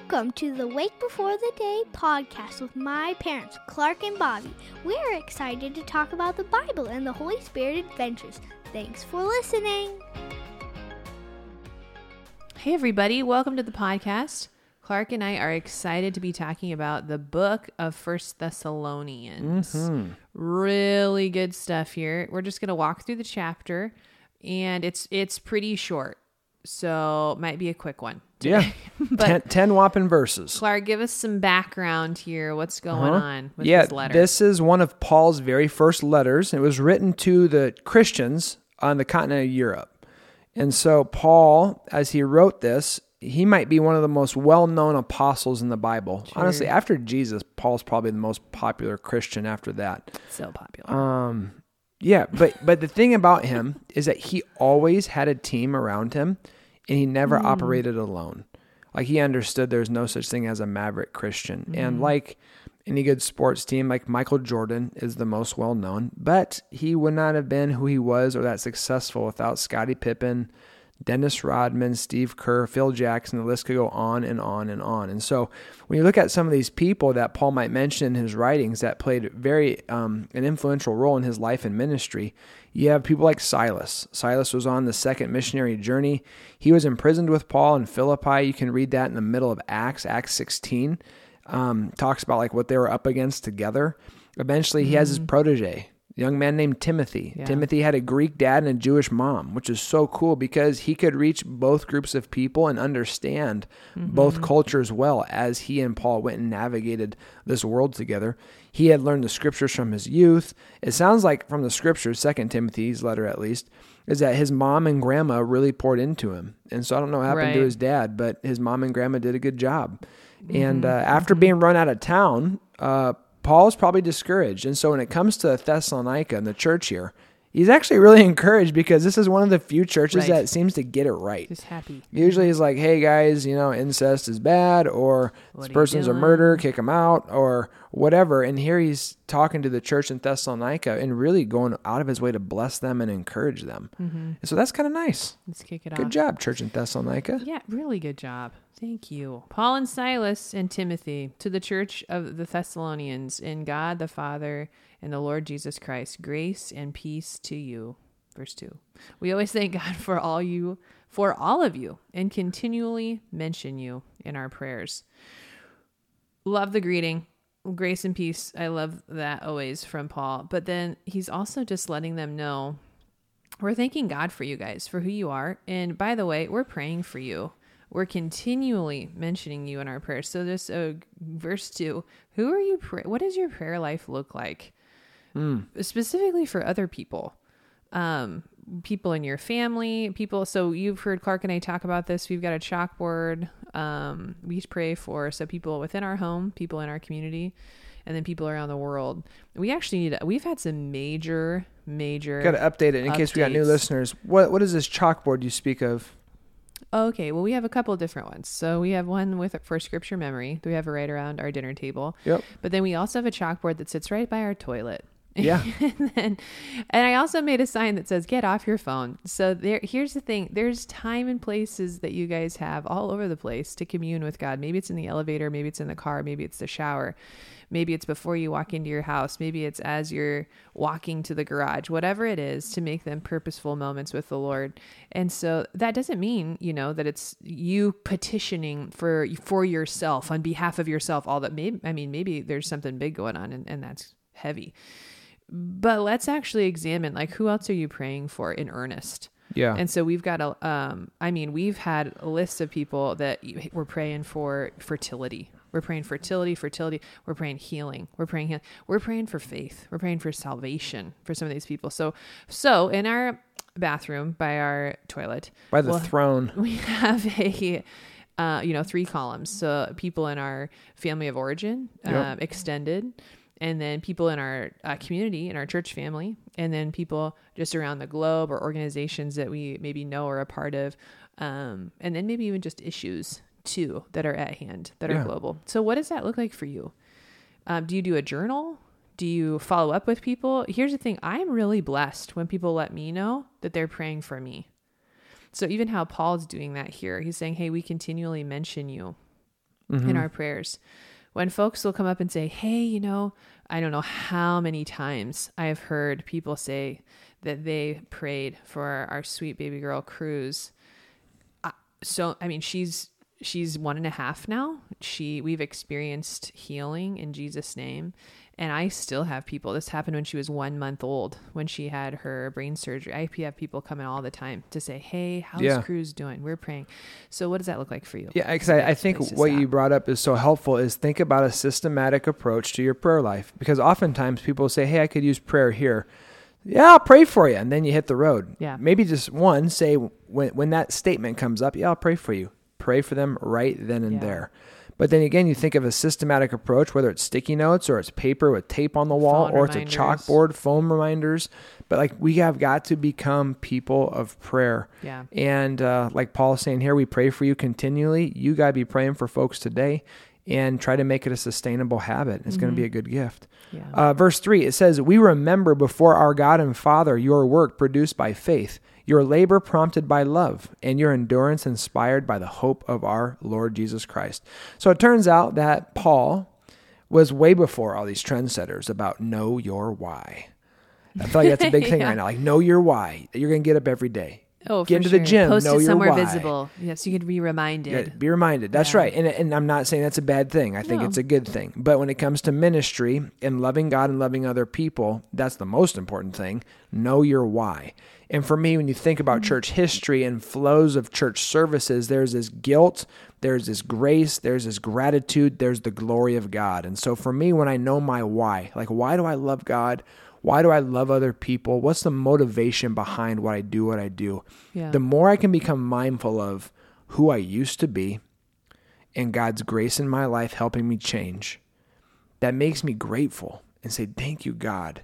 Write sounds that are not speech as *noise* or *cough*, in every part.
Welcome to the Wake Before the Day podcast with my parents, Clark and Bobbie. We're excited to talk about the Bible and the Holy Spirit adventures. Thanks for listening. Hey, everybody, welcome to the podcast. Clark and I are excited to be talking about the book of First Thessalonians. Mm-hmm. Really good stuff here. We're just going to walk through the chapter, and it's it's pretty short, so might be a quick one. Yeah. *laughs* But- ten, 10 whopping verses. Clark, give us some background here. What's going Uh-huh. on with yeah, this letter? this is one of Paul's very first letters. It was written to the Christians on the continent of Europe. And so, Paul, as he wrote this, he might be one of the most well known apostles in the Bible. Honestly, after Jesus, Paul's probably the most popular Christian after that. so popular. Um, yeah, but but the thing about him is that he always had a team around him, and he never mm. operated alone. Like he understood there's no such thing as a maverick Christian, and mm. like any good sports team, like Michael Jordan is the most well known, but he would not have been who he was or that successful without Scottie Pippen. Dennis Rodman, Steve Kerr, Phil Jackson, the list could go on and on and on. And so when you look at some of these people that Paul might mention in his writings that played very um, an influential role in his life and ministry, you have people like Silas. Silas was on the second missionary journey. He was imprisoned with Paul in Philippi. You can read that in the middle of Acts, Acts 16. Um, talks about like what they were up against together. Eventually, he has his protege, a young man named Timothy. Yeah. Timothy had a Greek dad and a Jewish mom, which is so cool because he could reach both groups of people and understand both cultures well as he and Paul went and navigated this world together. He had learned the scriptures from his youth. It sounds like from the scriptures, Second Timothy's letter at least, is that his mom and grandma really poured into him. And so I don't know what happened to his dad, but his mom and grandma did a good job. And uh, after being run out of town, uh, Paul's probably discouraged. And so when it comes to Thessalonica and the church here, he's actually really *laughs* encouraged because this is one of the few churches Right. that seems to get it right. He's happy. Usually he's like, hey guys, you know, incest is bad, or What this person's a murderer, kick him out, or whatever. And here he's talking to the church in Thessalonica and really going out of his way to bless them and encourage them. Mm-hmm. And so that's kind of nice. Let's kick it Good off. Good job, church in Thessalonica. Yeah, really good job. Thank you. Paul and Silas and Timothy to the church of the Thessalonians in God the Father and the Lord Jesus Christ. Grace and peace to you. Verse 2. We always thank God for all you for all of you and continually mention you in our prayers. Love the greeting. Grace and peace. I love that always from Paul. But then he's also just letting them know we're thanking God for you guys, for who you are. And by the way, we're praying for you. We're continually mentioning you in our prayers. So this uh, verse two, who are you? Pray- what does your prayer life look like? Specifically for other people, um, people in your family, people. So you've heard Clark and I talk about this. We've got a chalkboard. Um, we pray for so people within our home, people in our community, and then people around the world. We actually need. We've had some major, major. Got to update it in case we got new listeners. What What is this chalkboard you speak of? Okay, well, we have a couple of different ones. So we have one with for scripture memory. that We have it right around our dinner table. Yep. But then we also have a chalkboard that sits right by our toilet. Yeah. *laughs* and then, and I also made a sign that says "Get off your phone." So there, here's the thing: there's time and places that you guys have all over the place to commune with God. Maybe it's in the elevator, maybe it's in the car, maybe it's the shower, maybe it's before you walk into your house, maybe it's as you're walking to the garage. Whatever it is, to make them purposeful moments with the Lord. And so that doesn't mean you know that it's you petitioning for for yourself on behalf of yourself. All that maybe I mean maybe there's something big going on, and, and that's heavy but let's actually examine like who else are you praying for in earnest? Yeah. and so we've got a um i mean we've had a list of people that we're praying for fertility. We're praying fertility fertility. We're praying healing. We're praying heal- we're praying for faith. We're praying for salvation for some of these people. So so in our bathroom by our toilet By the well, throne. *laughs* we have a uh, you know three columns. So people in our family of origin Yep. um, extended and then people in our uh, community in our church family and then people just around the globe or organizations that we maybe know or a part of um, and then maybe even just issues too that are at hand that are global. So what does that look like for you? Um, do you do a journal? Do you follow up with people? Here's the thing i'm really blessed when people let me know that they're praying for me. So even how Paul's doing that here, he's saying, "Hey, we continually mention you." in our prayers. When folks will come up and say, Hey, you know, I don't know how many times I have heard people say that they prayed for our sweet baby girl, Cruz. So, I mean, she's she's one and a half now. She we've experienced healing in Jesus' name. And I still have people. This happened when she was one month old, when she had her brain surgery. I have people coming all the time to say, "Hey, how's Yeah. Cruz doing? We're praying." So, what does that look like for you? Yeah, because I, I think what you brought up is so helpful is think about a systematic approach to your prayer life. Because oftentimes people say, hey, I could use prayer here. Yeah, I'll pray for you. And then you hit the road. Yeah. Maybe just one, say when, when that statement comes up, yeah, I'll pray for you. Pray for them right then and Yeah. there. But then again, you think of a systematic approach, whether it's sticky notes or it's paper with tape on the wall Phone or it's a chalkboard, foam reminders. But like we have got to become people of prayer. Yeah. And uh, like Paul's saying here, we pray for you continually. You got to be praying for folks today and try to make it a sustainable habit. It's going to be a good gift. Yeah. Uh, verse 3, it says, We remember before our God and Father your work produced by faith, your labor prompted by love, and your endurance inspired by the hope of our Lord Jesus Christ. So it turns out that Paul was way before all these trendsetters about know your why. I feel like that's a big *laughs* thing Yeah. right now. Like, know your why. You're going to get up every day. Oh, get into sure. the gym. Post know it your somewhere why. visible. Yes, you could be reminded. Yeah, be reminded. That's Yeah. right. And, and I'm not saying that's a bad thing. I think No. it's a good thing. But when it comes to ministry and loving God and loving other people, that's the most important thing. Know your why. And for me, when you think about Mm-hmm. church history and flows of church services, there's this guilt, there's this grace, there's this gratitude, there's the glory of God. And so for me, when I know my why, like, why do I love God? Why do I love other people? What's the motivation behind what I do, what I do? Yeah. The more I can become mindful of who I used to be and God's grace in my life helping me change, that makes me grateful and say, Thank you, God.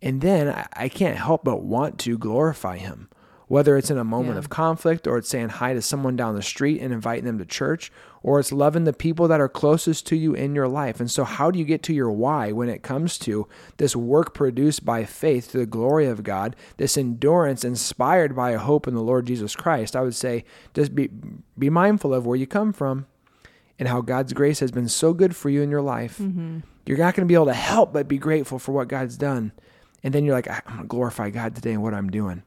And then I, I can't help but want to glorify Him, whether it's in a moment Yeah. of conflict or it's saying hi to someone down the street and inviting them to church, or it's loving the people that are closest to you in your life. And so, how do you get to your why when it comes to this work produced by faith to the glory of God, this endurance inspired by a hope in the Lord Jesus Christ? I would say just be, be mindful of where you come from and how God's grace has been so good for you in your life. Mm-hmm. You're not going to be able to help but be grateful for what God's done. And then you're like, I'm going to glorify God today in what I'm doing.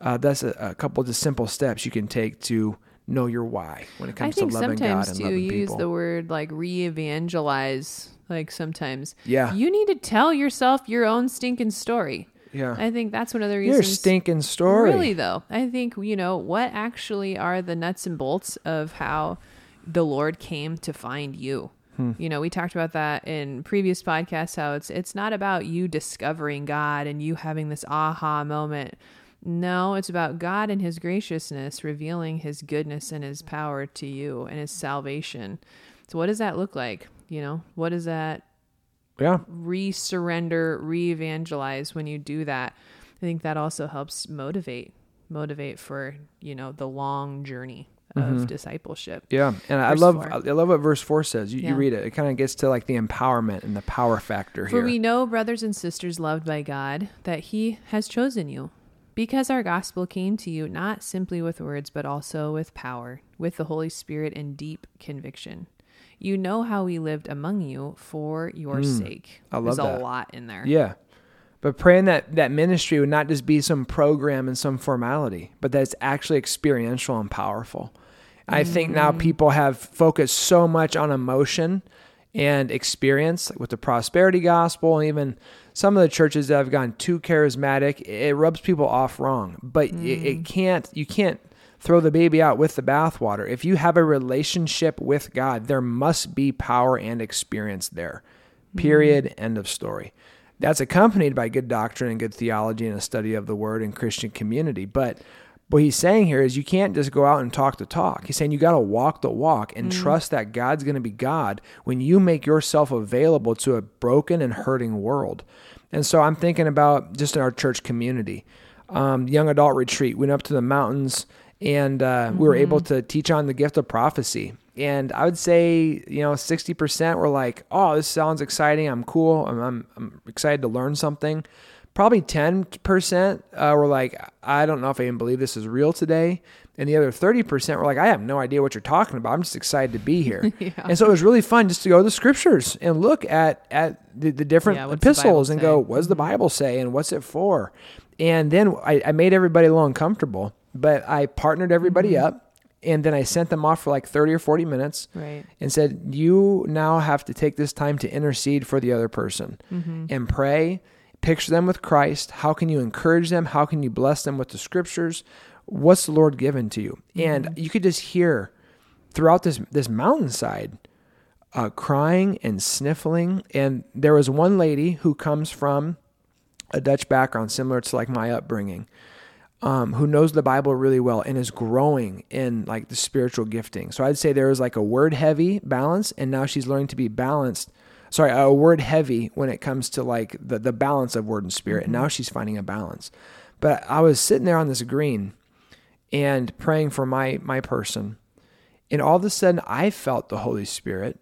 Uh, that's a, a couple of just simple steps you can take to know your why when it comes to loving God and too, loving you use the word like re-evangelize. Like sometimes, Yeah. you need to tell yourself your own stinking story. yeah. I think that's one of the reasons. Your stinking story. Really though, I think you know what actually are the nuts and bolts of how the Lord came to find you. Hmm. You know, we talked about that in previous podcasts. How it's it's not about you discovering God and you having this aha moment. No, it's about God and His graciousness revealing His goodness and His power to you and His salvation. So, what does that look like? You know, what does that Yeah. re surrender, re evangelize when you do that. I think that also helps motivate, motivate for, you know, the long journey of Mm-hmm. discipleship. Yeah, and I love four. I love what verse four says. You, you read it; it kind of gets to like the empowerment and the power factor For here. we know, brothers and sisters loved by God, that He has chosen you, because our gospel came to you not simply with words, but also with power, with the Holy Spirit and deep conviction. You know how we lived among you for your sake. Mm. I love There's that. a lot in there. Yeah. But praying that that ministry would not just be some program and some formality, but that it's actually experiential and powerful. I think now Mm. people have focused so much on emotion and experience like with the prosperity gospel and even some of the churches that have gone too charismatic it rubs people off wrong. But Mm. it can't you can't throw the baby out with the bathwater. If you have a relationship with god there must be power and experience there. Period. End of story. That's accompanied by good doctrine and good theology and a study of the word and christian community. But what he's saying here is you can't just go out and talk the talk. He's saying you got to walk the walk and trust that God's going to be God when you make yourself available to a broken and hurting world. And so I'm thinking about just in our church community, um, young adult retreat. We went up to the mountains and uh, we were able to teach on the gift of prophecy. And I would say, you know, 60% were like, oh, this sounds exciting. I'm cool. I'm, I'm, I'm excited to learn something. Probably 10% uh, were like, I don't know if I even believe this is real today. And the other 30% were like, I have no idea what you're talking about. I'm just excited to be here. *laughs* Yeah. And so it was really fun just to go to the scriptures and look at, at the, the different Yeah, what's the epistles and go? Mm-hmm. what does the Bible say and what's it for? And then I, I made everybody a little uncomfortable, but I partnered everybody Mm-hmm. up and then I sent them off for like 30 or 40 minutes Right. and said, You now have to take this time to intercede for the other person Mm-hmm. and pray. Picture them with Christ. How can you encourage them? How can you bless them with the scriptures? What's the Lord given to you? And you could just hear throughout this this mountainside uh, crying and sniffling. And there was one lady who comes from a Dutch background, similar to like my upbringing, um, who knows the Bible really well and is growing in like the spiritual gifting. So I'd say there was like a word heavy balance, and now she's learning to be balanced. Sorry, a word heavy when it comes to like the, the balance of word and spirit. And mm-hmm. now she's finding a balance. But I was sitting there on this green and praying for my my person. And all of a sudden I felt the Holy Spirit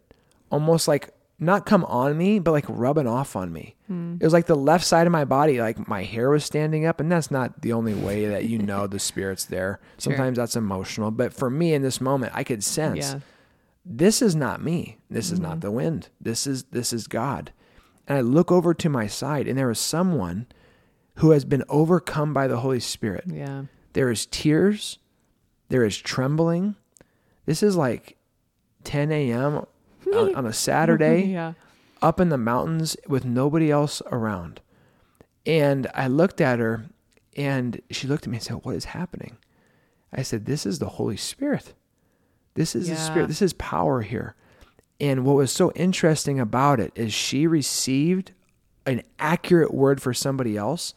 almost like not come on me, but like rubbing off on me. Mm. It was like the left side of my body, like my hair was standing up, and that's not the only way that you know the spirit's there. *laughs* Sometimes that's emotional, but for me in this moment, I could sense Yeah. This is not me. This is not mm-hmm. the wind. This is this is God. And I look over to my side, and there is someone who has been overcome by the Holy Spirit. Yeah. There is tears. There is trembling. This is like 10 a.m. on, *laughs* on a Saturday *laughs* yeah. up in the mountains with nobody else around. And I looked at her and she looked at me and said, What is happening? I said, This is the Holy Spirit. This is the Spirit. This is power here. And what was so interesting about it is she received an accurate word for somebody else.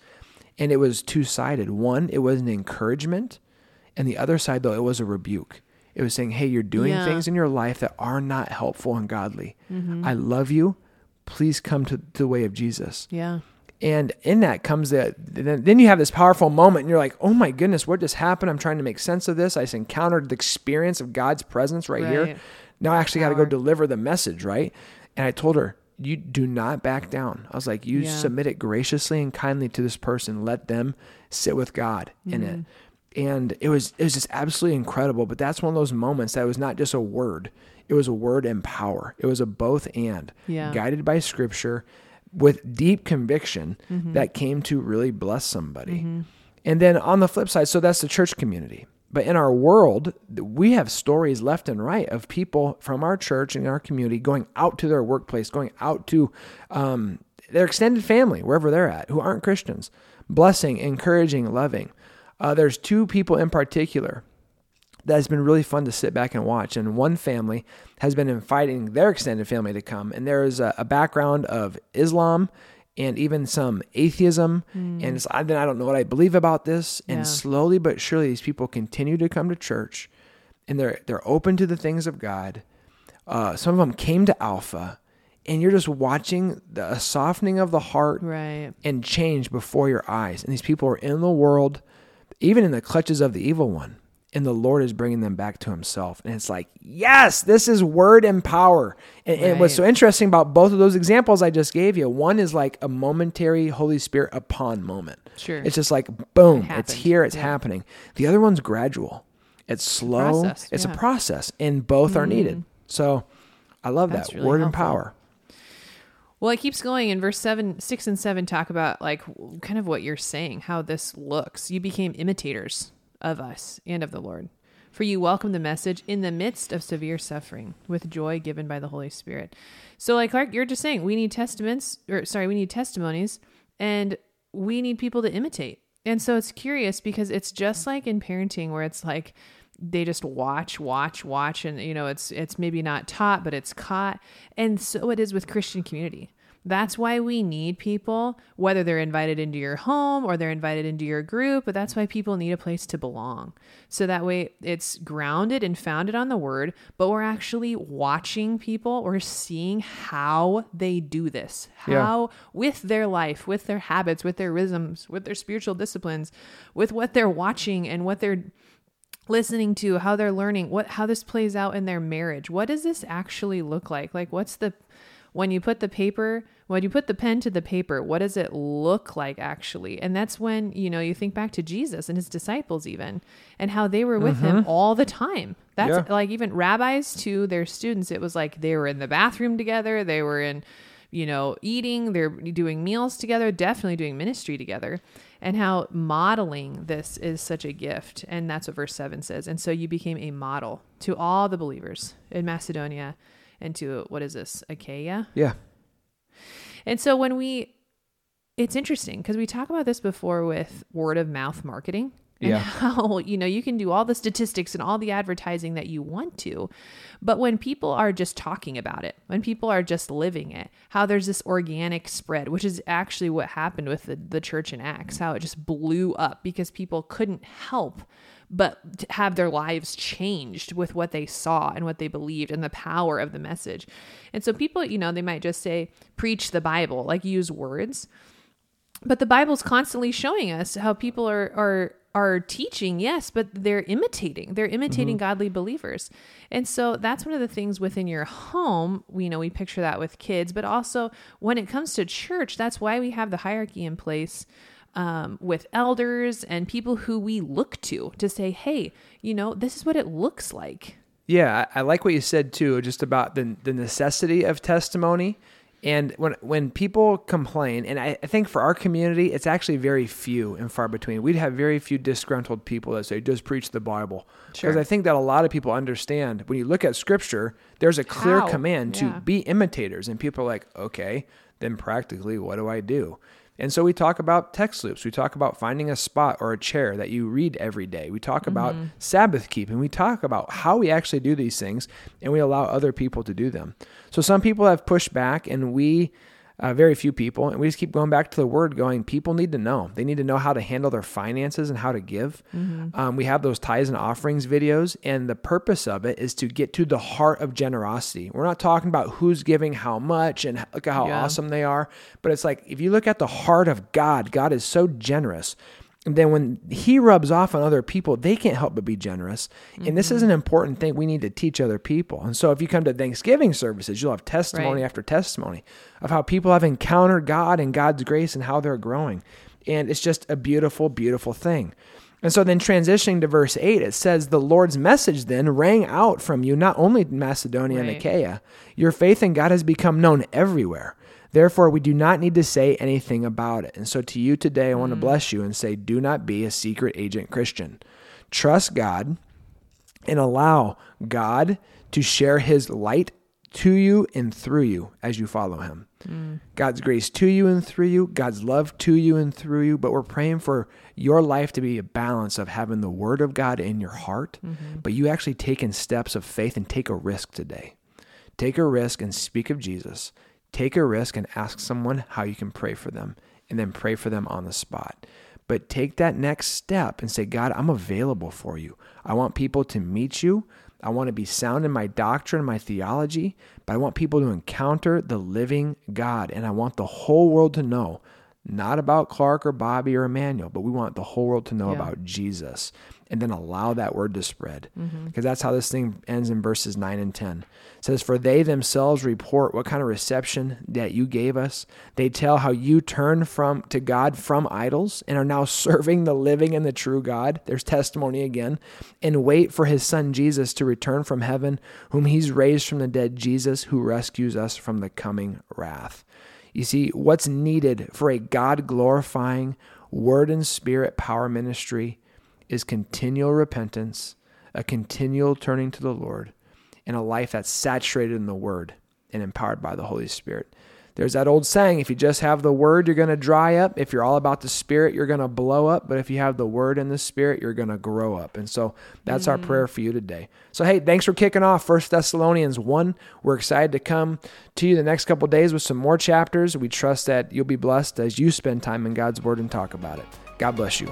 And it was two sided. One, it was an encouragement. And the other side, though, it was a rebuke. It was saying, Hey, you're doing Yeah. things in your life that are not helpful and godly. Mm-hmm. I love you. Please come to the way of Jesus. Yeah. And in that comes that then you have this powerful moment and you're like, oh my goodness, what just happened? I'm trying to make sense of this. I just encountered the experience of God's presence right, here. Now I actually got to go deliver the message, right? And I told her, you do not back down. I was like, you Yeah. submit it graciously and kindly to this person. Let them sit with God in it. Mm-hmm. And it was it was just absolutely incredible. But that's one of those moments that was not just a word. It was a word and power. It was a both and Yeah. guided by scripture with deep conviction Mm-hmm. that came to really bless somebody. And then on the flip side, so that's the church community. But in our world, we have stories left and right of people from our church and our community going out to their workplace, going out to um, their extended family, wherever they're at, who aren't Christians, blessing, encouraging, loving. Uh, there's two people in particular that has been really fun to sit back and watch. And one family has been inviting their extended family to come. And there is a, a background of Islam and even some atheism. And it's, I, then I don't know what I believe about this. And slowly but surely, these people continue to come to church and they're, they're open to the things of God. Uh, some of them came to Alpha. And you're just watching the a softening of the heart Right. and change before your eyes. And these people are in the world, even in the clutches of the evil one. And the Lord is bringing them back to Himself. And it's like, yes, this is word and power. And, and what's so interesting about both of those examples I just gave you one is like a momentary Holy Spirit upon moment. Sure. It's just like, boom, it's here, it's Yeah. happening. The other one's gradual, it's slow, process, it's yeah. Mm-hmm. a process, and both are needed. So I love That's that really word and power. Well, it keeps going in verse 7, 6 and 7 talk about like kind of what you're saying, how this looks. You became imitators of us and of the Lord. For you welcome the message in the midst of severe suffering with joy given by the Holy Spirit. So like Clark, you're just saying we need testaments or sorry, we need testimonies and we need people to imitate. And so it's curious because it's just like in parenting where it's like they just watch, watch, watch, and you know it's it's maybe not taught, but it's caught. And so it is with Christian community. That's why we need people, whether they're invited into your home or they're invited into your group, but that's why people need a place to belong. So that way it's grounded and founded on the word, but we're actually watching people, we're seeing how they do this, Yeah. how with their life, with their habits, with their rhythms, with their spiritual disciplines, with what they're watching and what they're listening to how they're learning what how this plays out in their marriage what does this actually look like like what's the when you put the paper when you put the pen to the paper, what does it look like actually? And that's when, you know, you think back to Jesus and his disciples even and how they were with him mm-hmm. all the time. That's Yeah. like even rabbis to their students, it was like they were in the bathroom together, they were in, you know, eating, they're doing meals together, definitely doing ministry together. And how modeling this is such a gift. And that's what verse 7 says. And so you became a model to all the believers in Macedonia and to what is this, Achaia? Yeah. And so when we, it's interesting because we talk about this before with word of mouth marketing. And Yeah. *laughs* how, you know, you can do all the statistics and all the advertising that you want to. But when people are just talking about it, when people are just living it, how there's this organic spread, which is actually what happened with the, the church in Acts, how it just blew up because people couldn't help but to have their lives changed with what they saw and what they believed and the power of the message. And so people, you know, they might just say, preach the Bible, like use words. But the Bible's constantly showing us how people are are are teaching, yes, but they're imitating. They're imitating mm-hmm. godly believers. And so that's one of the things within your home. We you know we picture that with kids, but also when it comes to church, that's why we have the hierarchy in place um, with elders and people who we look to to say, hey, you know, this is what it looks like. Yeah, I, I like what you said too, just about the the necessity of testimony. And when when people complain, and I, I think for our community, it's actually very few and far between. We'd have very few disgruntled people that say, "Just preach the Bible," because Sure. I think that a lot of people understand when you look at Scripture, there's a clear How? command to Yeah. be imitators, and people are like, "Okay, then practically, what do I do?" And so we talk about text loops. We talk about finding a spot or a chair that you read every day. We talk mm-hmm. about Sabbath keeping. We talk about how we actually do these things and we allow other people to do them. So some people have pushed back and we, uh, very few people, and we just keep going back to the word going, people need to know. They need to know how to handle their finances and how to give. Um, we have those tithes and offerings videos, and the purpose of it is to get to the heart of generosity. We're not talking about who's giving how much and look at how Yeah. awesome they are, but it's like if you look at the heart of God, God is so generous. And then when he rubs off on other people, they can't help but be generous. And this is mm-hmm. an important thing we need to teach other people. And so if you come to Thanksgiving services, you'll have testimony Right. after testimony of how people have encountered God and God's grace and how they're growing. And it's just a beautiful, beautiful thing. And so then transitioning to verse 8, it says, The Lord's message then rang out from you, not only Macedonia and Achaia. Your faith in God has become known everywhere. Therefore, we do not need to say anything about it. And so to you today, I want to mm. bless you and say, Do not be a secret agent Christian. Trust God and allow God to share his light to you and through you as you follow him. Mm. God's grace to you and through you, God's love to you and through you, but we're praying for your life to be a balance of having the word of God in your heart, mm-hmm. but you actually taking steps of faith and take a risk today. Take a risk and speak of Jesus. Take a risk and ask someone how you can pray for them and then pray for them on the spot. But take that next step and say, God, I'm available for you. I want people to meet you. I want to be sound in my doctrine, my theology, but I want people to encounter the living God. And I want the whole world to know, not about Clark or Bobbie or Emmanuel, but we want the whole world to know Yeah. about Jesus and then allow that word to spread. Mm-hmm. Because that's how this thing ends in verses 9 and 10. It says, For they themselves report what kind of reception that you gave us. They tell how you turned from to God from idols and are now *laughs* serving the living and the true God. There's testimony again. And wait for his son Jesus to return from heaven, whom he's raised from the dead, Jesus, who rescues us from the coming wrath. You see, what's needed for a God glorifying, word and spirit power ministry is continual repentance, a continual turning to the Lord, and a life that's saturated in the Word and empowered by the Holy Spirit. There's that old saying if you just have the Word, you're going to dry up. If you're all about the Spirit, you're going to blow up. But if you have the Word and the Spirit, you're going to grow up. And so that's our mm-hmm. prayer for you today. So, hey, thanks for kicking off First Thessalonians 1. We're excited to come to you the next couple days with some more chapters. We trust that you'll be blessed as you spend time in God's Word and talk about it. God bless you.